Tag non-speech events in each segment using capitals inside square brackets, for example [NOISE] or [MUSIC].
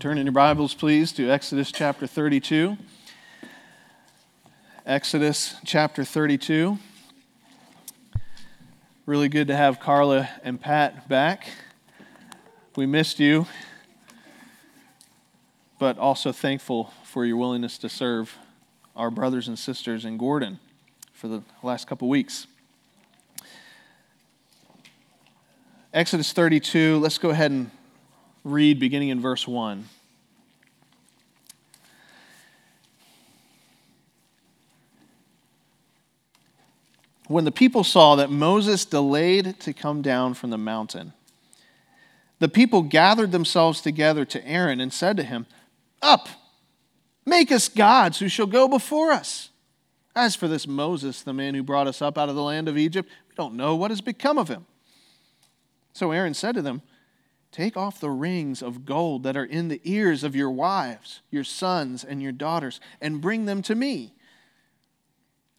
Turn in your Bibles, please, to Exodus chapter 32. Exodus chapter 32. Really good to have Carla and Pat back. We missed you, but also thankful for your willingness to serve our brothers and sisters in Gordon for the last couple weeks. Exodus 32, let's go ahead and read beginning in verse 1. When the people saw that Moses delayed to come down from the mountain, the people gathered themselves together to Aaron and said to him, Up, make us gods who shall go before us. As for this Moses, the man who brought us up out of the land of Egypt, we don't know what has become of him. So Aaron said to them, Take off the rings of gold that are in the ears of your wives, your sons, and your daughters, and bring them to me.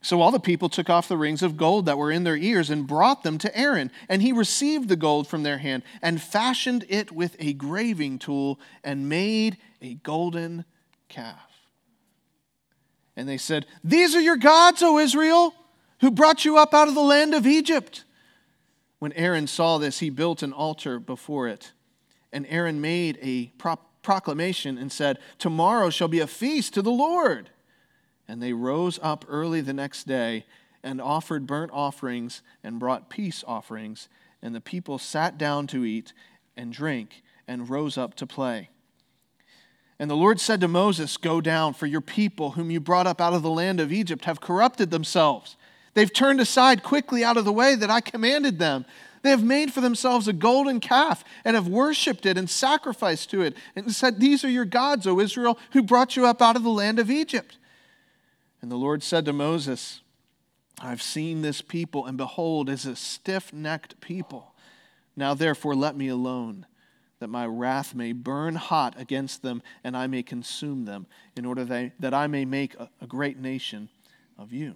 So all the people took off the rings of gold that were in their ears and brought them to Aaron. And he received the gold from their hand and fashioned it with a graving tool and made a golden calf. And they said, These are your gods, O Israel, who brought you up out of the land of Egypt. When Aaron saw this, he built an altar before it. And Aaron made a pro- proclamation and said, Tomorrow shall be a feast to the Lord. And they rose up early the next day and offered burnt offerings and brought peace offerings. And the people sat down to eat and drink and rose up to play. And the Lord said to Moses, Go down, for your people, whom you brought up out of the land of Egypt, have corrupted themselves. They've turned aside quickly out of the way that I commanded them. They have made for themselves a golden calf and have worshipped it and sacrificed to it and said, These are your gods, O Israel, who brought you up out of the land of Egypt. And the Lord said to Moses, I've seen this people, and behold, is a stiff necked people. Now therefore let me alone, that my wrath may burn hot against them, and I may consume them, in order that, I may make a great nation of you.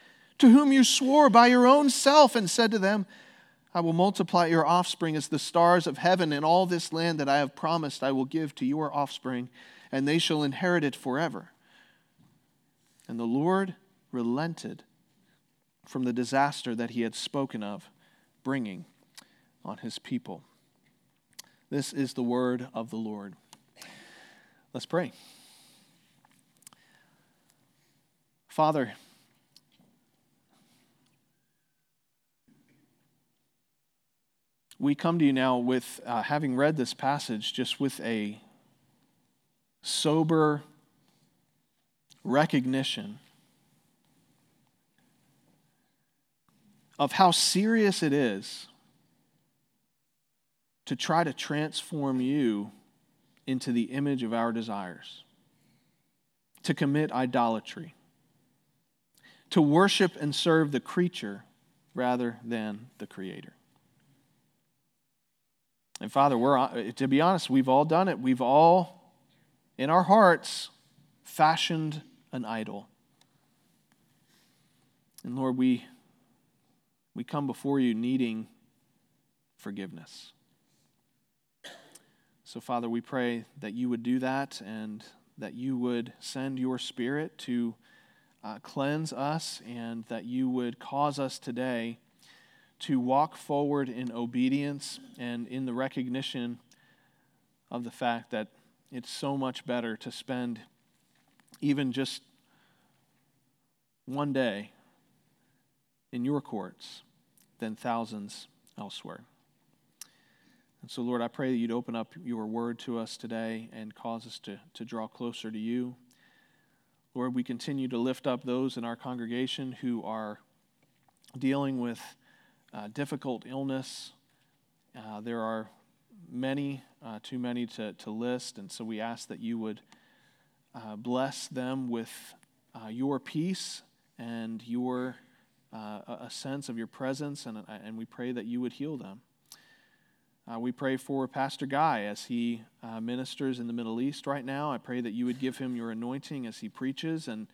to whom you swore by your own self and said to them, I will multiply your offspring as the stars of heaven, and all this land that I have promised I will give to your offspring, and they shall inherit it forever. And the Lord relented from the disaster that he had spoken of bringing on his people. This is the word of the Lord. Let's pray. Father, we come to you now with, uh, having read this passage, just with a sober recognition of how serious it is to try to transform you into the image of our desires, to commit idolatry, to worship and serve the creature rather than the creator. And Father, we're to be honest, we've all done it. We've all in our hearts fashioned an idol. And Lord, we, we come before you needing forgiveness. So, Father, we pray that you would do that and that you would send your Spirit to uh, cleanse us and that you would cause us today to walk forward in obedience and in the recognition of the fact that it's so much better to spend even just one day in your courts than thousands elsewhere. And so, Lord, I pray that you'd open up your word to us today and cause us to, to draw closer to you. Lord, we continue to lift up those in our congregation who are dealing with uh, difficult illness. Uh, there are many, uh, too many to, to list, and so we ask that you would uh, bless them with uh, your peace and your uh, a sense of your presence, and, and we pray that you would heal them. We pray for Pastor Guy as he ministers in the Middle East right now. I pray that you would give him your anointing as he preaches and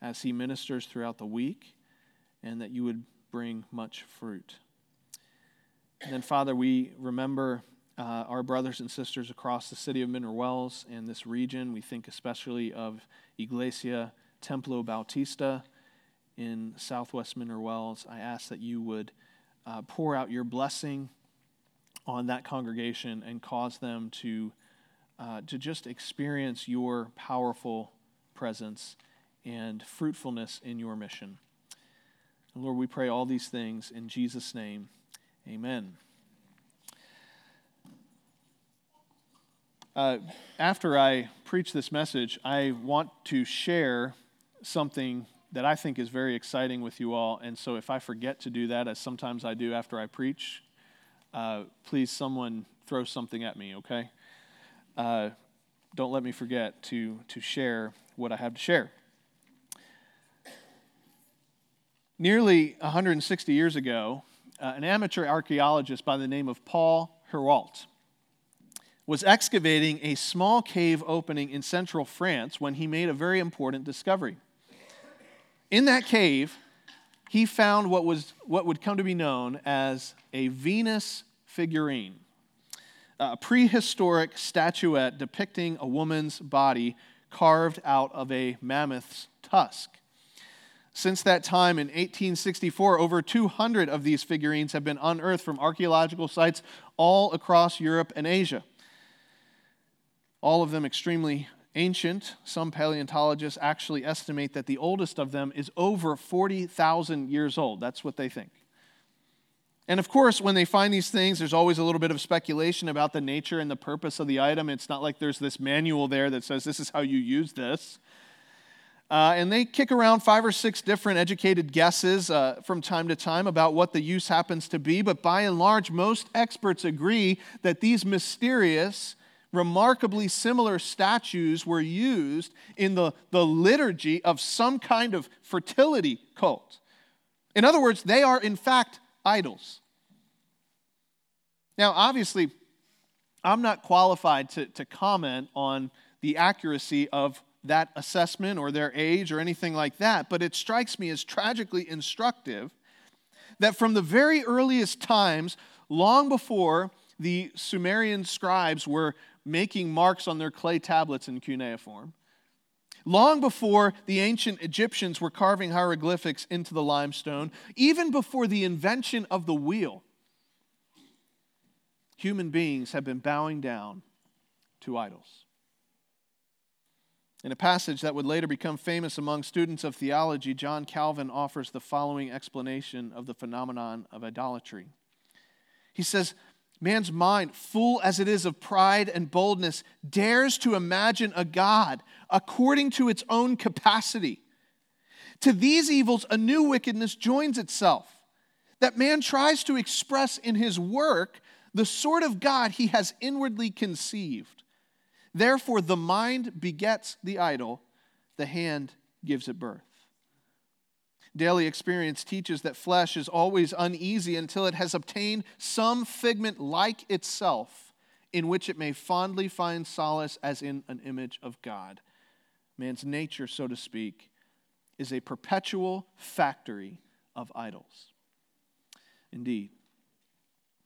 as he ministers throughout the week, and that you would bring much fruit. And then, Father, we remember uh, our brothers and sisters across the city of Mineral Wells and this region. We think especially of Iglesia Templo Bautista in southwest Mineral Wells. I ask that you would uh, pour out your blessing on that congregation and cause them to, uh, to just experience your powerful presence and fruitfulness in your mission. Lord, we pray all these things in Jesus' name. Amen. Uh, after I preach this message, I want to share something that I think is very exciting with you all. And so if I forget to do that, as sometimes I do after I preach, uh, please someone throw something at me, okay? Uh, don't let me forget to, to share what I have to share. Nearly 160 years ago, uh, an amateur archaeologist by the name of Paul Hurault was excavating a small cave opening in central France when he made a very important discovery. In that cave, he found what, was, what would come to be known as a Venus figurine, a prehistoric statuette depicting a woman's body carved out of a mammoth's tusk. Since that time in 1864, over 200 of these figurines have been unearthed from archaeological sites all across Europe and Asia. All of them extremely ancient. Some paleontologists actually estimate that the oldest of them is over 40,000 years old. That's what they think. And of course, when they find these things, there's always a little bit of speculation about the nature and the purpose of the item. It's not like there's this manual there that says this is how you use this. Uh, and they kick around five or six different educated guesses uh, from time to time about what the use happens to be, but by and large, most experts agree that these mysterious remarkably similar statues were used in the, the liturgy of some kind of fertility cult. In other words, they are in fact idols. Now, obviously, I'm not qualified to, to comment on the accuracy of that assessment or their age or anything like that, but it strikes me as tragically instructive that from the very earliest times, long before the Sumerian scribes were making marks on their clay tablets in cuneiform. Long before the ancient Egyptians were carving hieroglyphics into the limestone, even before the invention of the wheel, human beings have been bowing down to idols. In a passage that would later become famous among students of theology, John Calvin offers the following explanation of the phenomenon of idolatry. He says, Man's mind, full as it is of pride and boldness, dares to imagine a God according to its own capacity. To these evils, a new wickedness joins itself that man tries to express in his work the sort of God he has inwardly conceived. Therefore, the mind begets the idol, the hand gives it birth. Daily experience teaches that flesh is always uneasy until it has obtained some figment like itself in which it may fondly find solace as in an image of God. Man's nature, so to speak, is a perpetual factory of idols. Indeed.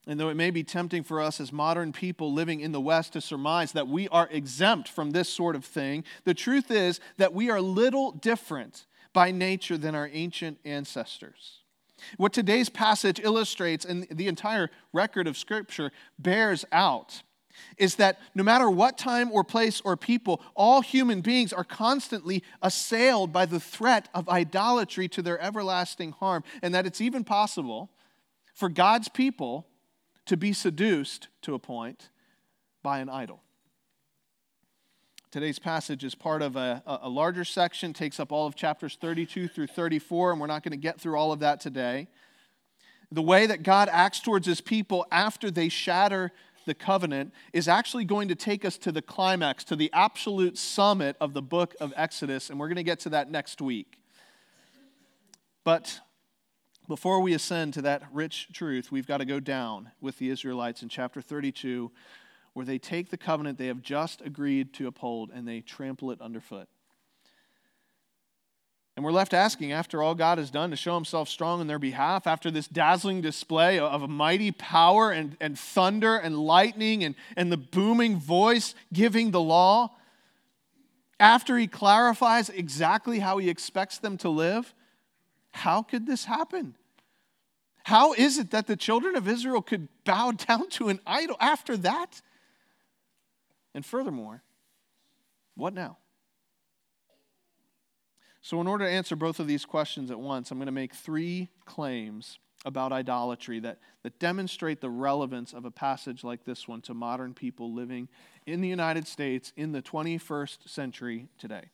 And though it may be tempting for us as modern people living in the West to surmise that we are exempt from this sort of thing, the truth is that we are little different by nature than our ancient ancestors. What today's passage illustrates, and the entire record of Scripture bears out, is that no matter what time or place or people, all human beings are constantly assailed by the threat of idolatry to their everlasting harm, and that it's even possible for God's people to be seduced to a point by an idol. Today's passage is part of a, a larger section, takes up all of chapters 32 through 34, and we're not going to get through all of that today. The way that God acts towards his people after they shatter the covenant is actually going to take us to the climax, to the absolute summit of the book of Exodus, and we're going to get to that next week. But before we ascend to that rich truth, we've got to go down with the Israelites in chapter 32, where they take the covenant they have just agreed to uphold and they trample it underfoot. And we're left asking, after all God has done to show himself strong in their behalf, after this dazzling display of a mighty power and, and thunder and lightning and, and the booming voice giving the law, after he clarifies exactly how he expects them to live, how could this happen? How is it that the children of Israel could bow [LAUGHS] down to an idol after that? And furthermore, what now? So, in order to answer both of these questions at once, I'm going to make three claims about idolatry that, that demonstrate the relevance of a passage like this one to modern people living in the United States in the 21st century today.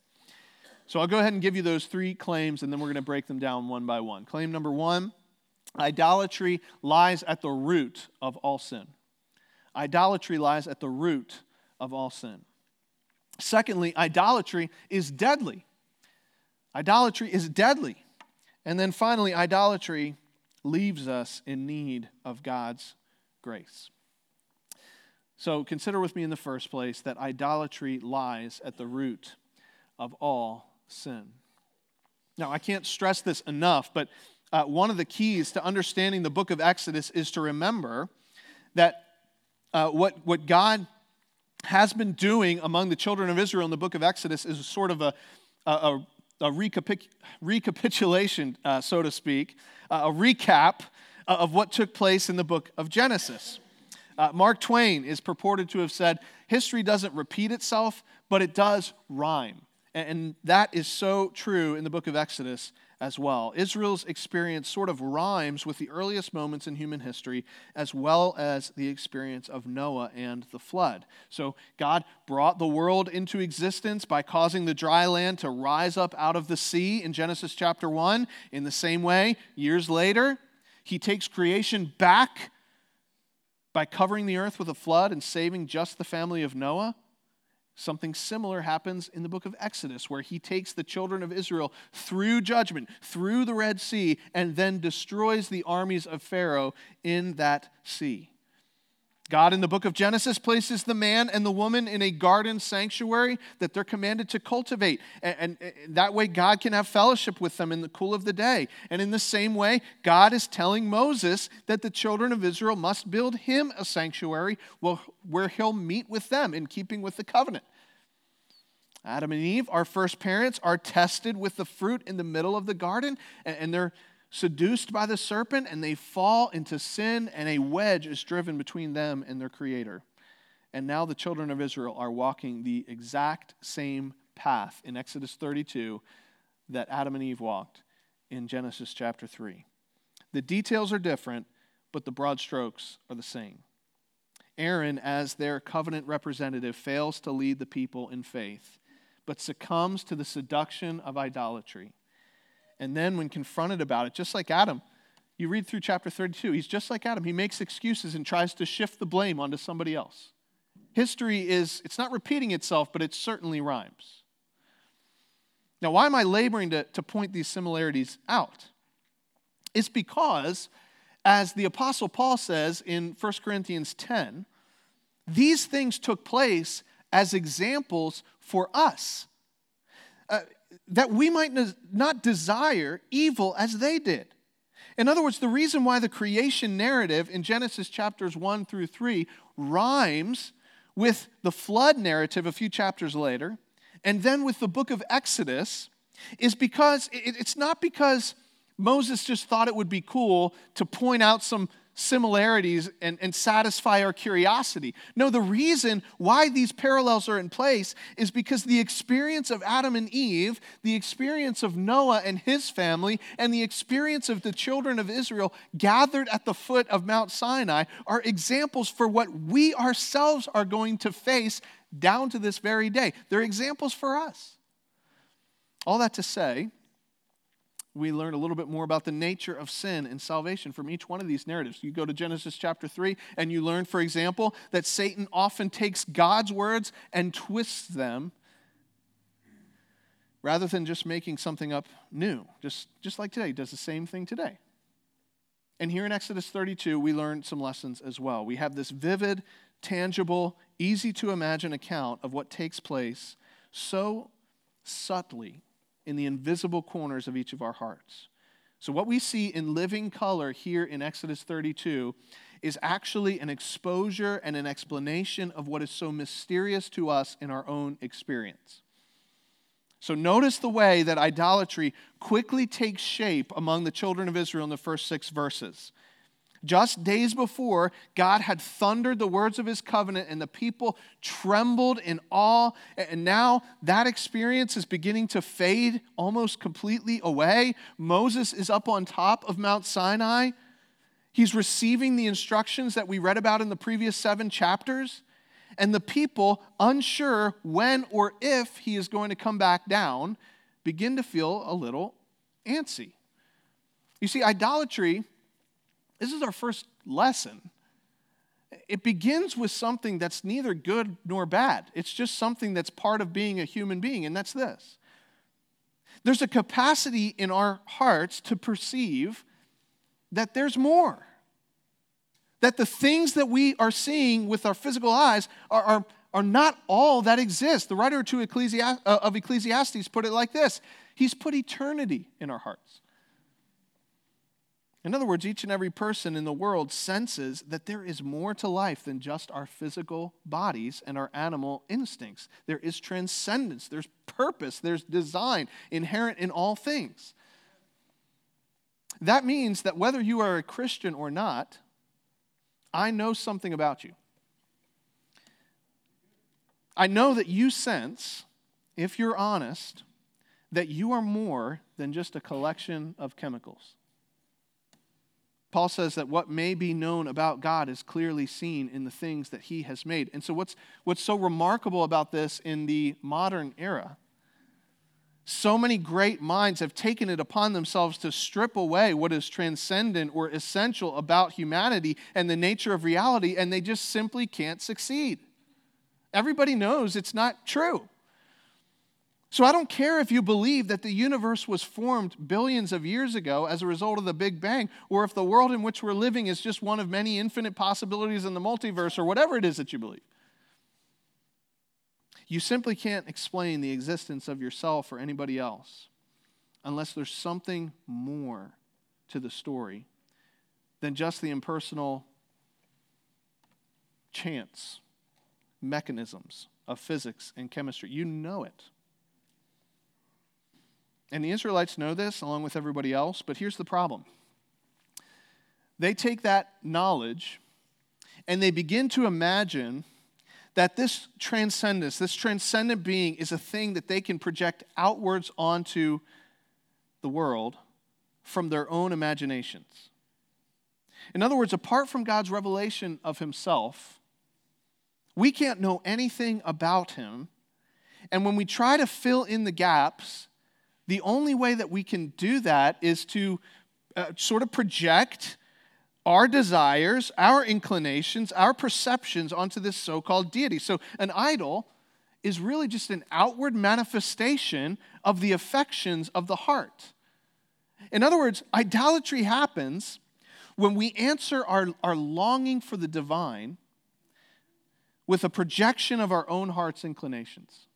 So, I'll go ahead and give you those three claims, and then we're going to break them down one by one. Claim number one idolatry lies at the root of all sin. Idolatry lies at the root of all sin. Secondly, idolatry is deadly. Idolatry is deadly. And then finally, idolatry leaves us in need of God's grace. So consider with me in the first place that idolatry lies at the root of all sin. Now, I can't stress this enough, but uh, one of the keys to understanding the book of Exodus is to remember that uh, what, what God has been doing among the children of Israel in the book of Exodus is sort of a, a, a recapic- recapitulation, uh, so to speak, uh, a recap of what took place in the book of Genesis. Uh, Mark Twain is purported to have said, History doesn't repeat itself, but it does rhyme. And that is so true in the book of Exodus as well. Israel's experience sort of rhymes with the earliest moments in human history, as well as the experience of Noah and the flood. So, God brought the world into existence by causing the dry land to rise up out of the sea in Genesis chapter 1. In the same way, years later, He takes creation back by covering the earth with a flood and saving just the family of Noah. Something similar happens in the book of Exodus, where he takes the children of Israel through judgment, through the Red Sea, and then destroys the armies of Pharaoh in that sea. God in the book of Genesis places the man and the woman in a garden sanctuary that they're commanded to cultivate. And, that way, God can have fellowship with them in the cool of the day. And in the same way, God is telling Moses that the children of Israel must build him a sanctuary where he'll meet with them in keeping with the covenant. Adam and Eve, our first parents, are tested with the fruit in the middle of the garden, and they're seduced by the serpent, and they fall into sin, and a wedge is driven between them and their Creator. And now the children of Israel are walking the exact same path in Exodus 32 that Adam and Eve walked in Genesis chapter 3. The details are different, but the broad strokes are the same. Aaron, as their covenant representative, fails to lead the people in faith but succumbs to the seduction of idolatry. And then, when confronted about it, just like Adam, you read through chapter 32, he's just like Adam. He makes excuses and tries to shift the blame onto somebody else. History is, it's not repeating itself, but it certainly rhymes. Now, why am I laboring to, to point these similarities out? It's because, as the Apostle Paul says in 1 Corinthians 10, these things took place as examples for us, uh, that we might not desire evil as they did. In other words, the reason why the creation narrative in Genesis chapters 1 through 3 rhymes with the flood narrative a few chapters later, and then with the book of Exodus, is because it's not because Moses just thought it would be cool to point out some similarities and, and satisfy our curiosity. No, the reason why these parallels are in place is because the experience of Adam and Eve, the experience of Noah and his family, and the experience of the children of Israel gathered at the foot of Mount Sinai are examples for what we ourselves are going to face down to this very day. They're examples for us. All that to say, we learn a little bit more about the nature of sin and salvation from each one of these narratives. You go to Genesis chapter 3, and you learn, for example, that Satan often takes God's words and twists them rather than just making something up new. Just, just like today, he does the same thing today. And here in Exodus 32, we learn some lessons as well. We have this vivid, tangible, easy to imagine account of what takes place so subtly in the invisible corners of each of our hearts. So, what we see in living color here in Exodus 32 is actually an exposure and an explanation of what is so mysterious to us in our own experience. So, notice the way that idolatry quickly takes shape among the children of Israel in the first six verses. Just days before, God had thundered the words of his covenant, and the people trembled in awe. And now that experience is beginning to fade almost completely away. Moses is up on top of Mount Sinai. He's receiving the instructions that we read about in the previous seven chapters. And the people, unsure when or if he is going to come back down, begin to feel a little antsy. You see, idolatry this is our first lesson. It begins with something that's neither good nor bad. It's just something that's part of being a human being, and that's this. There's a capacity in our hearts to perceive that there's more. That the things that we are seeing with our physical eyes are, are, are not all that exists. The writer uh, of Ecclesiastes put it like this He's put eternity in our hearts. In other words, each and every person in the world senses that there is more to life than just our physical bodies and our animal instincts. There is transcendence, there's purpose, there's design inherent in all things. That means that whether you are a Christian or not, I know something about you. I know that you sense, if you're honest, that you are more than just a collection of chemicals. Paul says that what may be known about God is clearly seen in the things that he has made. And so, what's, what's so remarkable about this in the modern era? So many great minds have taken it upon themselves to strip away what is transcendent or essential about humanity and the nature of reality, and they just simply can't succeed. Everybody knows it's not true. So I don't care if you believe that the universe was formed billions of years ago as a result of the Big Bang, or if the world in which we're living is just one of many infinite possibilities in the multiverse, or whatever it is that you believe. You simply can't explain the existence of yourself or anybody else unless there's something more to the story than just the impersonal chance mechanisms of physics and chemistry. You know it. And the Israelites know this along with everybody else, but here's the problem they take that knowledge and they begin to imagine that this transcendence, this transcendent being, is a thing that they can project outwards onto the world from their own imaginations. In other words, apart from God's revelation of Himself, we can't know anything about Him. And when we try to fill in the gaps, the only way that we can do that is to uh, sort of project our desires, our inclinations, our perceptions onto this so called deity. So, an idol is really just an outward manifestation of the affections of the heart. In other words, idolatry happens when we answer our, our longing for the divine with a projection of our own heart's inclinations.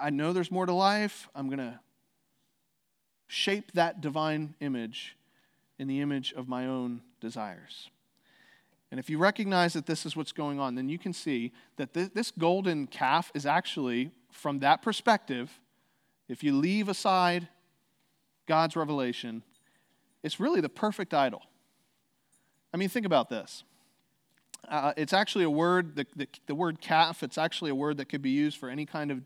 I know there's more to life. I'm going to shape that divine image in the image of my own desires. And if you recognize that this is what's going on, then you can see that this golden calf is actually, from that perspective, if you leave aside God's revelation, it's really the perfect idol. I mean, think about this. Uh, it's actually a word, the, the, the word calf, it's actually a word that could be used for any kind of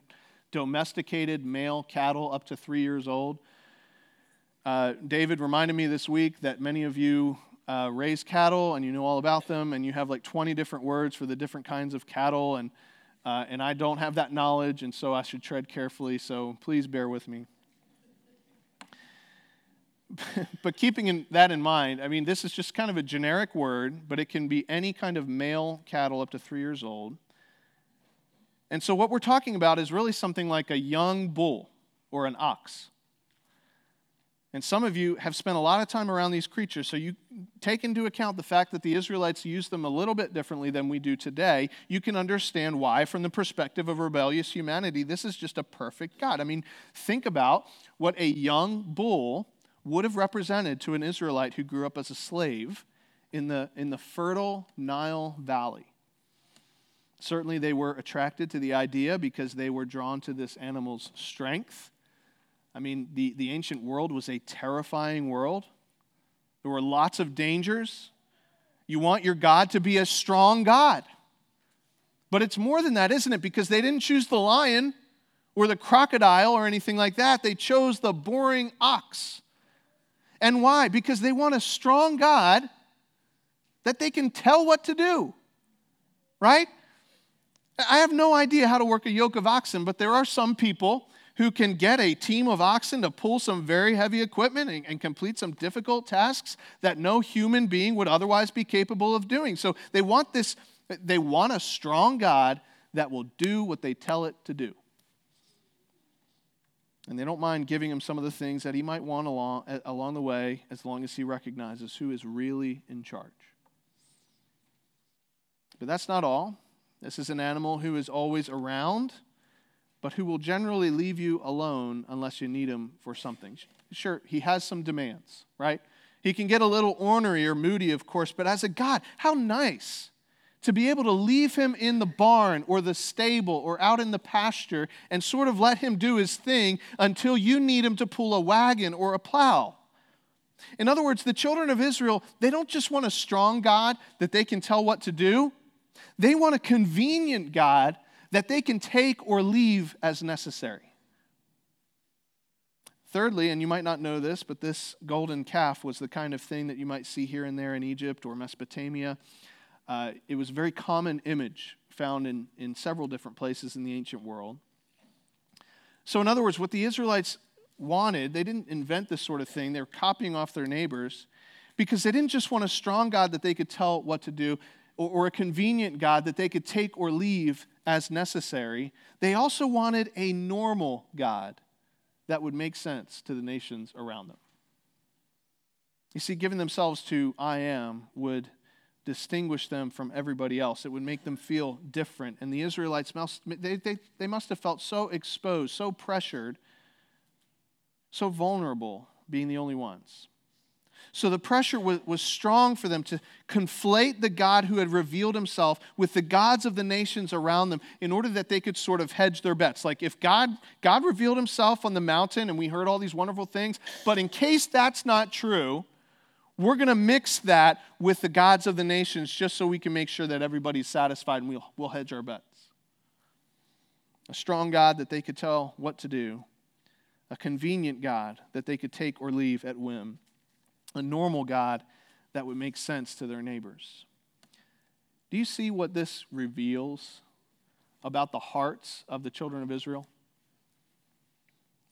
domesticated male cattle up to three years old. Uh, David reminded me this week that many of you uh, raise cattle and you know all about them, and you have like 20 different words for the different kinds of cattle, and, uh, and I don't have that knowledge, and so I should tread carefully, so please bear with me. [LAUGHS] but keeping in, that in mind, I mean, this is just kind of a generic word, but it can be any kind of male cattle up to three years old. And so, what we're talking about is really something like a young bull or an ox. And some of you have spent a lot of time around these creatures, so you take into account the fact that the Israelites used them a little bit differently than we do today. You can understand why, from the perspective of rebellious humanity, this is just a perfect God. I mean, think about what a young bull would have represented to an Israelite who grew up as a slave in the, in the fertile Nile Valley. Certainly, they were attracted to the idea because they were drawn to this animal's strength I mean, the, the ancient world was a terrifying world. There were lots of dangers. You want your God to be a strong God. But it's more than that, isn't it? Because they didn't choose the lion or the crocodile or anything like that. They chose the boring ox. And why? Because they want a strong God that they can tell what to do. Right? I have no idea how to work a yoke of oxen, but there are some people who can get a team of oxen to pull some very heavy equipment and, and, complete some difficult tasks that no human being would otherwise be capable of doing. So they want this, they want a strong God that will do what they tell it to do. And they don't mind giving him some of the things that he might want along, along the way as long as he recognizes who is really in charge. But that's not all. This is an animal who is always around but who will generally leave you alone unless you need him for something. Sure, he has some demands, right? He can get a little ornery or moody, of course, but as a God, how nice to be able to leave him in the barn or the stable or out in the pasture and sort of let him do his thing until you need him to pull a wagon or a plow. In other words, the children of Israel, they don't just want a strong God that they can tell what to do. They want a convenient God that they can take or leave as necessary. Thirdly, and you might not know this, but this golden calf was the kind of thing that you might see here and there in Egypt or Mesopotamia. Uh, it was a very common image found in, in several different places in the ancient world. So, in other words, what the Israelites wanted, they didn't invent this sort of thing, they were copying off their neighbors because they didn't just want a strong God that they could tell what to do or, or a convenient God that they could take or leave as necessary, they also wanted a normal God that would make sense to the nations around them. You see, giving themselves to I am would distinguish them from everybody else. It would make them feel different. And the Israelites, must, they, they, they must have felt so exposed, so pressured, so vulnerable, being the only ones. So the pressure was, was strong for them to conflate the God who had revealed himself with the gods of the nations around them in order that they could sort of hedge their bets. Like if God, God revealed himself on the mountain and we heard all these wonderful things, but in case that's not true, we're going to mix that with the gods of the nations just so we can make sure that everybody's satisfied and we'll, we'll hedge our bets. A strong God that they could tell what to do, a convenient God that they could take or leave at whim a normal God that would make sense to their neighbors. Do you see what this reveals about the hearts of the children of Israel?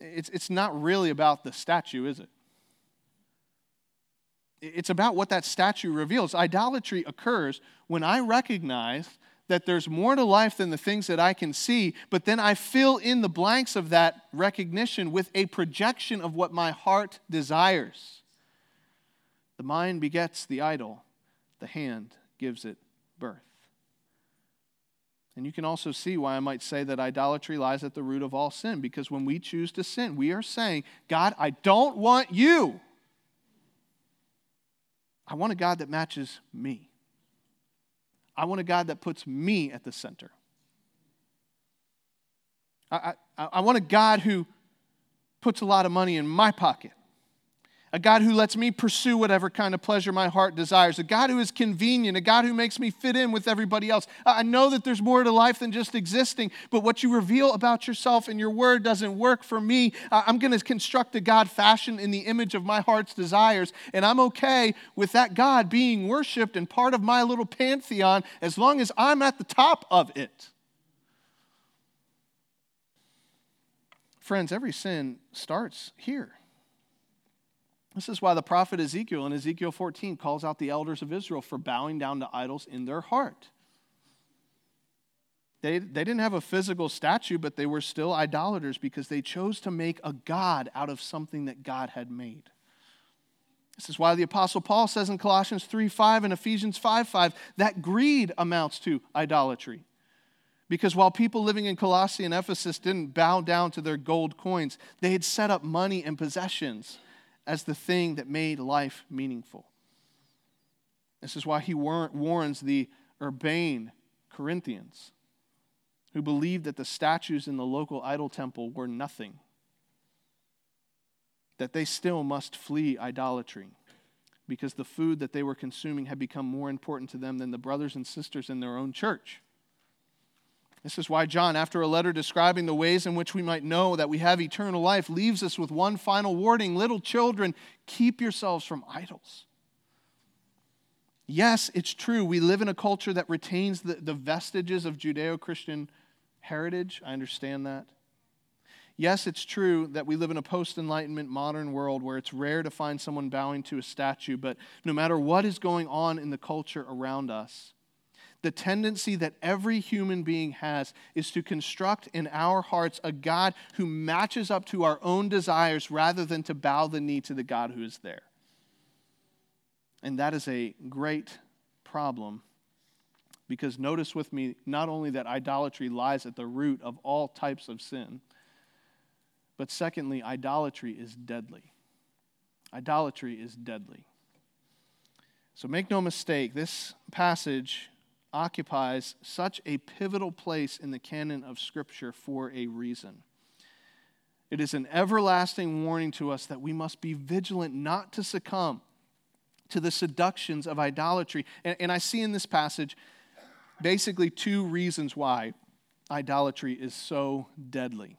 It's, it's not really about the statue, is it? It's about what that statue reveals. Idolatry occurs when I recognize that there's more to life than the things that I can see, but then I fill in the blanks of that recognition with a projection of what my heart desires. The mind begets the idol, the hand gives it birth. And you can also see why I might say that idolatry lies at the root of all sin, because when we choose to sin, we are saying, God, I don't want you. I want a God that matches me. I want a God that puts me at the center. I, I, I want a God who puts a lot of money in my pocket a God who lets me pursue whatever kind of pleasure my heart desires, a God who is convenient, a God who makes me fit in with everybody else. I know that there's more to life than just existing, but what you reveal about yourself in your word doesn't work for me. I'm going to construct a God fashioned in the image of my heart's desires, and I'm okay with that God being worshiped and part of my little pantheon as long as I'm at the top of it. Friends, every sin starts here. This is why the prophet Ezekiel in Ezekiel 14 calls out the elders of Israel for bowing down to idols in their heart. They, they didn't have a physical statue, but they were still idolaters because they chose to make a God out of something that God had made. This is why the Apostle Paul says in Colossians 3 5 and Ephesians 5 5 that greed amounts to idolatry. Because while people living in Colossae and Ephesus didn't bow down to their gold coins, they had set up money and possessions as the thing that made life meaningful. This is why he warns the urbane Corinthians who believed that the statues in the local idol temple were nothing, that they still must flee idolatry because the food that they were consuming had become more important to them than the brothers and sisters in their own church. This is why John, after a letter describing the ways in which we might know that we have eternal life, leaves us with one final warning Little children, keep yourselves from idols. Yes, it's true. We live in a culture that retains the, the vestiges of Judeo Christian heritage. I understand that. Yes, it's true that we live in a post Enlightenment modern world where it's rare to find someone bowing to a statue, but no matter what is going on in the culture around us, the tendency that every human being has is to construct in our hearts a God who matches up to our own desires rather than to bow the knee to the God who is there. And that is a great problem because notice with me not only that idolatry lies at the root of all types of sin, but secondly, idolatry is deadly. Idolatry is deadly. So make no mistake, this passage occupies such a pivotal place in the canon of Scripture for a reason. It is an everlasting warning to us that we must be vigilant not to succumb to the seductions of idolatry. And, and, I see in this passage basically two reasons why idolatry is so deadly.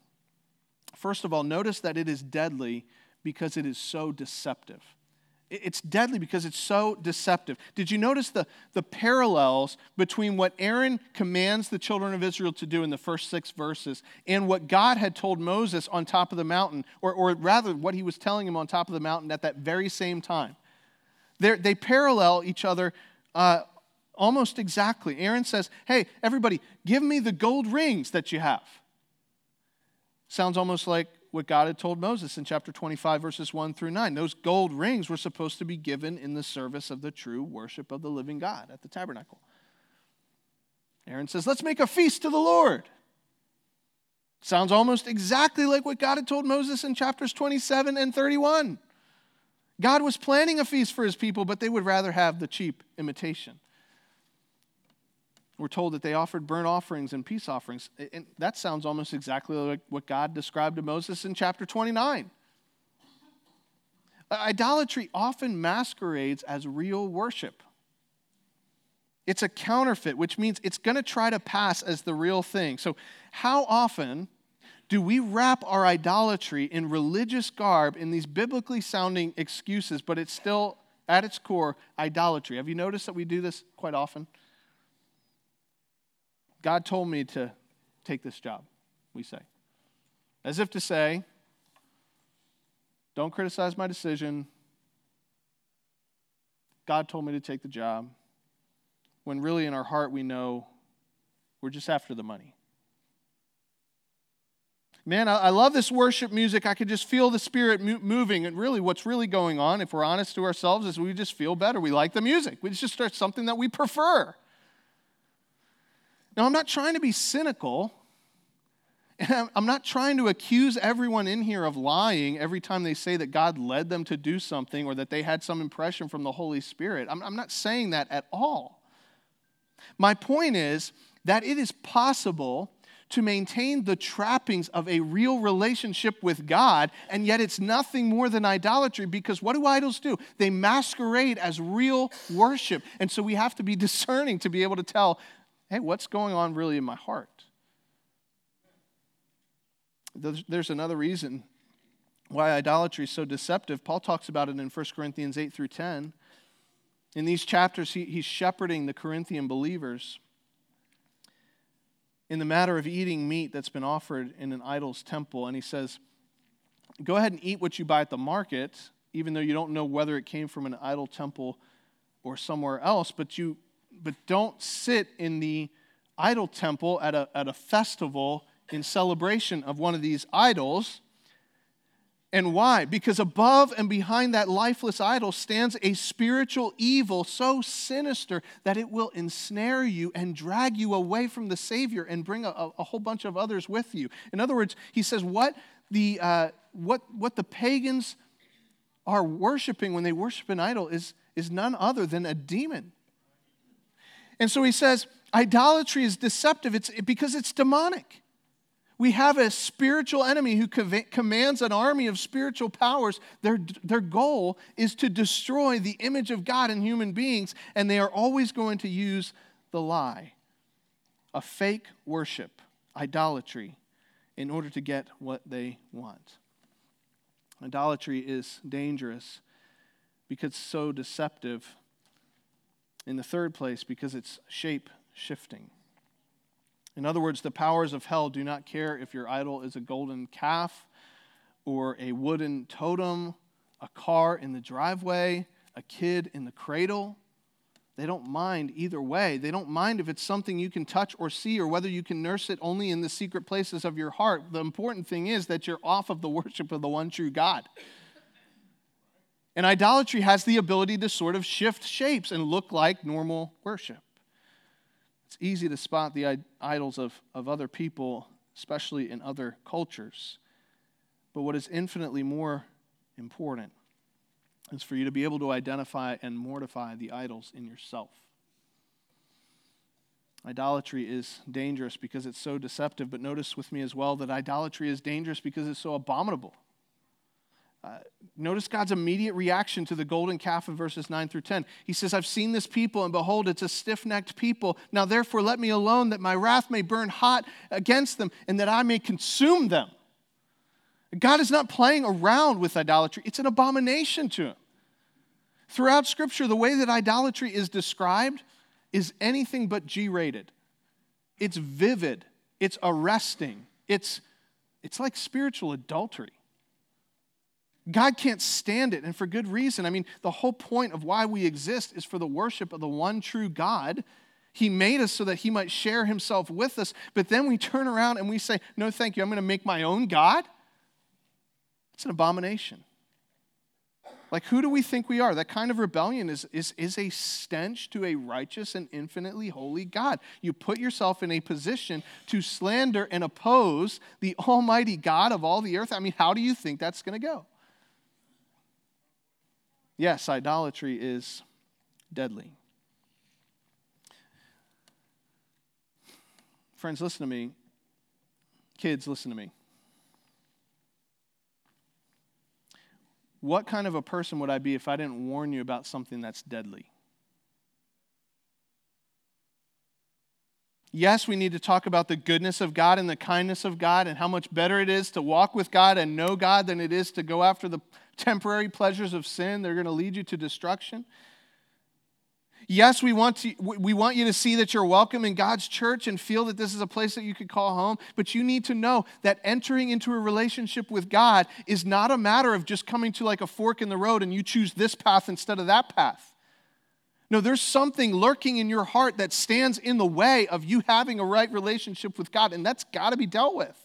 First of all, notice that it is deadly because it is so deceptive. It's deadly because it's so deceptive. Did you notice the, the parallels between what Aaron commands the children of Israel to do in the first six verses and what God had told Moses on top of the mountain, or, or rather, what he was telling him on top of the mountain at that very same time? They're, they parallel each other uh, almost exactly. Aaron says, Hey, everybody, give me the gold rings that you have. Sounds almost like what God had told Moses in chapter 25, verses 1 through 9. Those gold rings were supposed to be given in the service of the true worship of the living God at the tabernacle. Aaron says, Let's make a feast to the Lord. Sounds almost exactly like what God had told Moses in chapters 27 and 31. God was planning a feast for his people, but they would rather have the cheap imitation. We're told that they offered burnt offerings and peace offerings. And that sounds almost exactly like what God described to Moses in chapter 29. Idolatry often masquerades as real worship. It's a counterfeit, which means it's going to try to pass as the real thing. So, how often do we wrap our idolatry in religious garb in these biblically sounding excuses, but it's still, at its core, idolatry? Have you noticed that we do this quite often? God told me to take this job, we say. As if to say, don't criticize my decision. God told me to take the job. When really in our heart we know we're just after the money. Man, I love this worship music. I could just feel the spirit moving. And really, what's really going on, if we're honest to ourselves, is we just feel better. We like the music. We just start something that we prefer. Now, I'm not trying to be cynical. And I'm not trying to accuse everyone in here of lying every time they say that God led them to do something or that they had some impression from the Holy Spirit. I'm, not saying that at all. My point is that it is possible to maintain the trappings of a real relationship with God, and yet it's nothing more than idolatry because what do idols do? They masquerade as real worship. And so we have to be [LAUGHS] discerning to be able to tell hey, what's going on really in my heart? There's another reason why idolatry is so deceptive. Paul talks about it in 1 Corinthians 8 through 10. In these chapters, he, he's shepherding the Corinthian believers in the matter of eating meat that's been offered in an idol's temple. And he says, Go ahead and eat what you buy at the market, even though you don't know whether it came from an idol temple or somewhere else, but you but don't sit in the idol temple at a, at a festival in celebration of one of these idols. And why? Because above and behind that lifeless idol stands a spiritual evil so sinister that it will ensnare you and drag you away from the Savior and bring a, a whole bunch of others with you. In other words, he says, what the, uh, what, what the pagans are worshiping when they worship an idol is, is none other than a demon. And so he says, idolatry is deceptive it's, because it's demonic. We have a spiritual enemy who commands an army of spiritual powers. Their, their goal is to destroy the image of God in human beings, and they are always going to use the lie, a fake worship, idolatry, in order to get what they want. Idolatry is dangerous because it's so deceptive. In the third place, because it's shape shifting. In other words, the powers of hell do not care if your idol is a golden calf or a wooden totem, a car in the driveway, a kid in the cradle. They don't mind either way. They don't mind if it's something you can touch or see or whether you can nurse it only in the secret places of your heart. The important thing is that you're off of the worship of the one true God. And idolatry has the ability to sort of shift shapes and look like normal worship. It's easy to spot the idols of, of other people, especially in other cultures. But what is infinitely more important is for you to be able to identify and mortify the idols in yourself. Idolatry is dangerous because it's so deceptive, but notice with me as well that idolatry is dangerous because it's so abominable. Uh, notice God's immediate reaction to the golden calf in verses 9 through 10. He says, I've seen this people, and behold, it's a stiff necked people. Now, therefore, let me alone, that my wrath may burn hot against them, and that I may consume them. God is not playing around with idolatry, it's an abomination to him. Throughout Scripture, the way that idolatry is described is anything but G rated. It's vivid, it's arresting, it's, it's like spiritual adultery. God can't stand it, and for good reason. I mean, the whole point of why we exist is for the worship of the one true God. He made us so that He might share Himself with us, but then we turn around and we say, No, thank you, I'm going to make my own God. It's an abomination. Like, who do we think we are? That kind of rebellion is, is, is a stench to a righteous and infinitely holy God. You put yourself in a position to slander and oppose the Almighty God of all the earth. I mean, how do you think that's going to go? Yes, idolatry is deadly. Friends, listen to me. Kids, listen to me. What kind of a person would I be if I didn't warn you about something that's deadly? Yes, we need to talk about the goodness of God and the kindness of God and how much better it is to walk with God and know God than it is to go after the temporary pleasures of sin. They're going to lead you to destruction. Yes, we want, to, we want you to see that you're welcome in God's church and feel that this is a place that you could call home, but you need to know that entering into a relationship with God is not a matter of just coming to like a fork in the road and you choose this path instead of that path. No, there's something lurking in your heart that stands in the way of you having a right relationship with God, and that's got to be dealt with.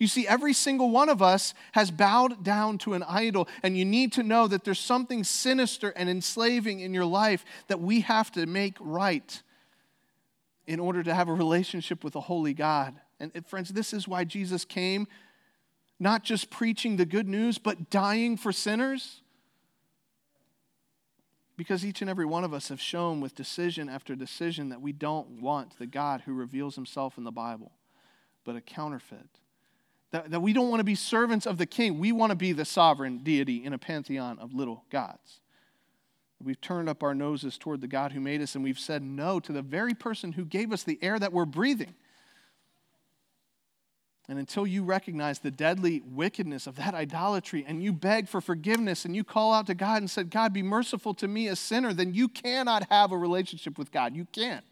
You see, every single one of us has bowed down to an idol, and you need to know that there's something sinister and enslaving in your life that we have to make right in order to have a relationship with a holy God. And friends, this is why Jesus came, not just preaching the good news, but dying for sinners. Because each and every one of us have shown with decision after decision that we don't want the God who reveals himself in the Bible, but a counterfeit. That, that we don't want to be servants of the king. We want to be the sovereign deity in a pantheon of little gods. We've turned up our noses toward the God who made us, and we've said no to the very person who gave us the air that we're breathing. And until you recognize the deadly wickedness of that idolatry and you beg for forgiveness and you call out to God and said, God, be merciful to me, a sinner, then you cannot have a relationship with God. You can't.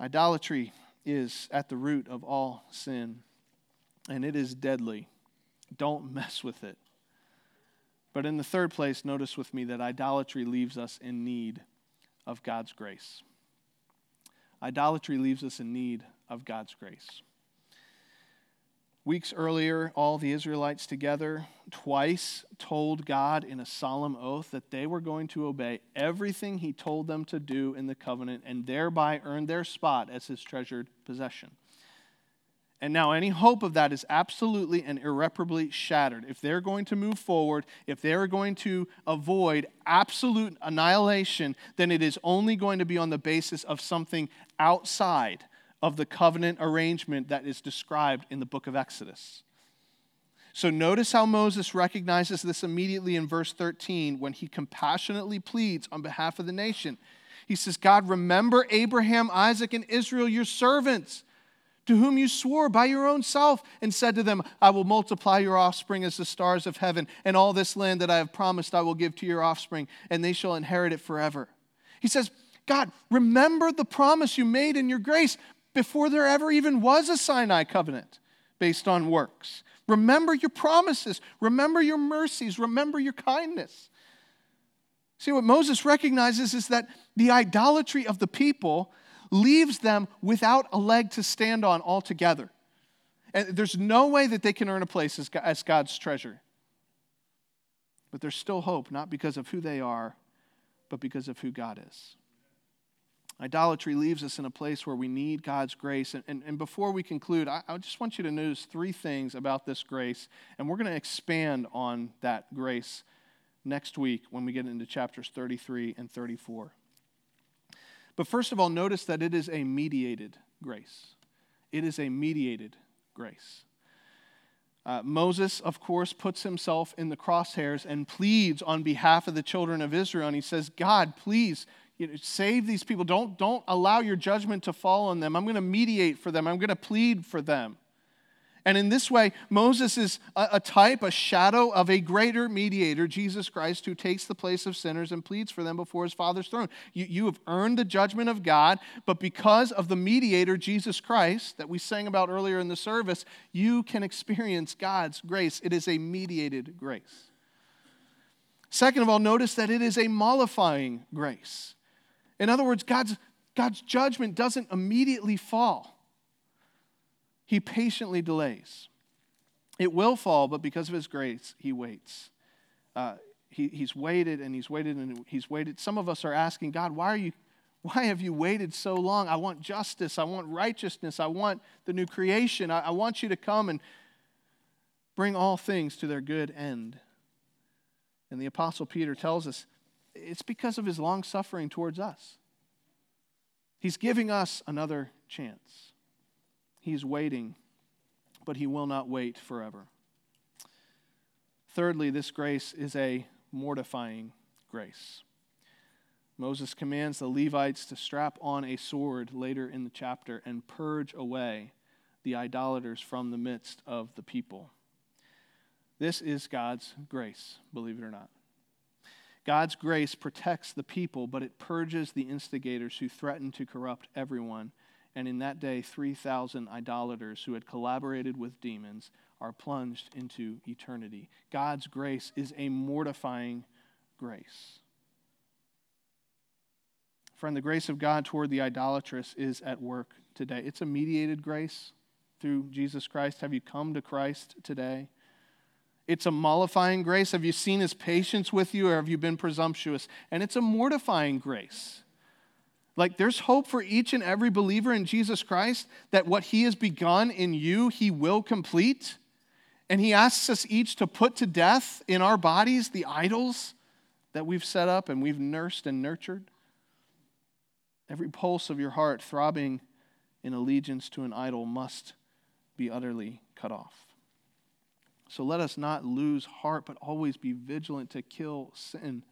Idolatry is at the root of all sin, and it is deadly. Don't mess with it. But in the third place, notice with me that idolatry leaves us in need of God's grace. Idolatry leaves us in need of God's grace. Weeks earlier, all the Israelites together twice told God in a solemn oath that they were going to obey everything He told them to do in the covenant and thereby earn their spot as His treasured possession. And now, any hope of that is absolutely and irreparably shattered. If they're going to move forward, if they're going to avoid absolute annihilation, then it is only going to be on the basis of something outside of the covenant arrangement that is described in the book of Exodus. So notice how Moses recognizes this immediately in verse 13 when he compassionately pleads on behalf of the nation. He says, God, remember Abraham, Isaac, and Israel, your servants, to whom you swore by your own self, and said to them, I will multiply your offspring as the stars of heaven, and all this land that I have promised I will give to your offspring, and they shall inherit it forever. He says, God, remember the promise you made in your grace before there ever even was a Sinai covenant based on works. Remember your promises. Remember your mercies. Remember your kindness. See, what Moses recognizes is that the idolatry of the people leaves them without a leg to stand on altogether. And there's no way that they can earn a place as God's treasure. But there's still hope, not because of who they are, but because of who God is. Idolatry leaves us in a place where we need God's grace. And, and, and before we conclude, I, I, just want you to notice three things about this grace, and we're going to expand on that grace next week when we get into chapters 33 and 34. But first of all, notice that it is a mediated grace. It is a mediated grace. Uh, Moses, of course, puts himself in the crosshairs and pleads on behalf of the children of Israel. And he says, God, please you know, save these people. Don't, don't allow your judgment to fall on them. I'm going to mediate for them, I'm going to plead for them. And in this way, Moses is a, a, type, a shadow of a greater mediator, Jesus Christ, who takes the place of sinners and pleads for them before his Father's throne. You, you have earned the judgment of God, but because of the mediator, Jesus Christ, that we sang about earlier in the service, you can experience God's grace. It is a mediated grace. Second of all, notice that it is a mollifying grace. In other words, God's, God's judgment doesn't immediately fall, He patiently delays. It will fall, but because of His grace, He waits. Uh, he, he's waited and he's waited and he's waited. Some of us are asking, God, why are you why have you waited so long? I want justice. I want righteousness. I want the new creation. I, I, want you to come and bring all things to their good end. And the Apostle Peter tells us it's because of his long suffering towards us. He's giving us another chance. He's waiting, but he will not wait forever. Thirdly, this grace is a mortifying grace. Moses commands the Levites to strap on a sword later in the chapter and purge away the idolaters from the midst of the people. This is God's grace, believe it or not. God's grace protects the people, but it purges the instigators who threaten to corrupt everyone. And in that day, 3,000 idolaters who had collaborated with demons are plunged into eternity. God's grace is a mortifying grace. Friend, the grace of God toward the idolatrous is at work today. It's a mediated grace through Jesus Christ. Have you come to Christ today? It's a mollifying grace. Have you seen his patience with you or have you been presumptuous? And it's a mortifying grace. Like there's hope for each and every believer in Jesus Christ that what he has begun in you, he will complete. And he asks us each to put to death in our bodies the idols that we've set up and we've nursed and nurtured. Every pulse of your heart throbbing in allegiance to an idol must be utterly cut off. So let us not lose heart, but always be vigilant to kill sin.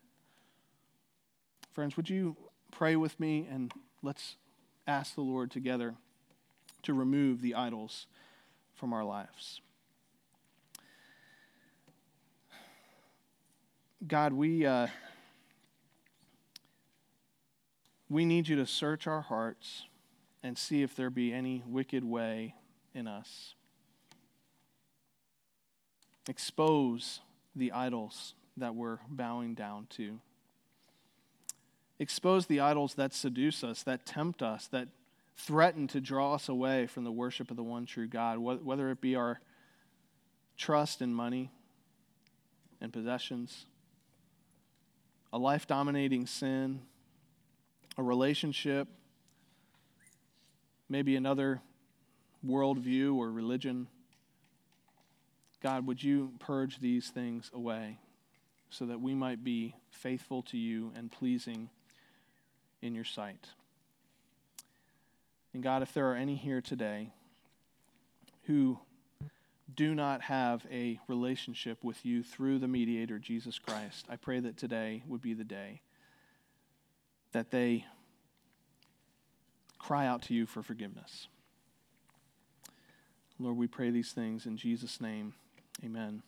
Friends, would you pray with me and let's ask the Lord together to remove the idols from our lives. God, we, uh, we need you to search our hearts and see if there be any wicked way in us. expose the idols that we're bowing down to. Expose the idols that seduce us, that tempt us, that threaten to draw us away from the worship of the one true God, whether it be our trust in money and possessions, a life dominating sin, a relationship, maybe another worldview or religion. God, would you purge these things away so that we might be faithful to you and pleasing in your sight? And God, if there are any here today who do not have a relationship with you through the mediator, Jesus Christ, I pray that today would be the day that they cry out to you for forgiveness. Lord, we pray these things in Jesus' name. Amen.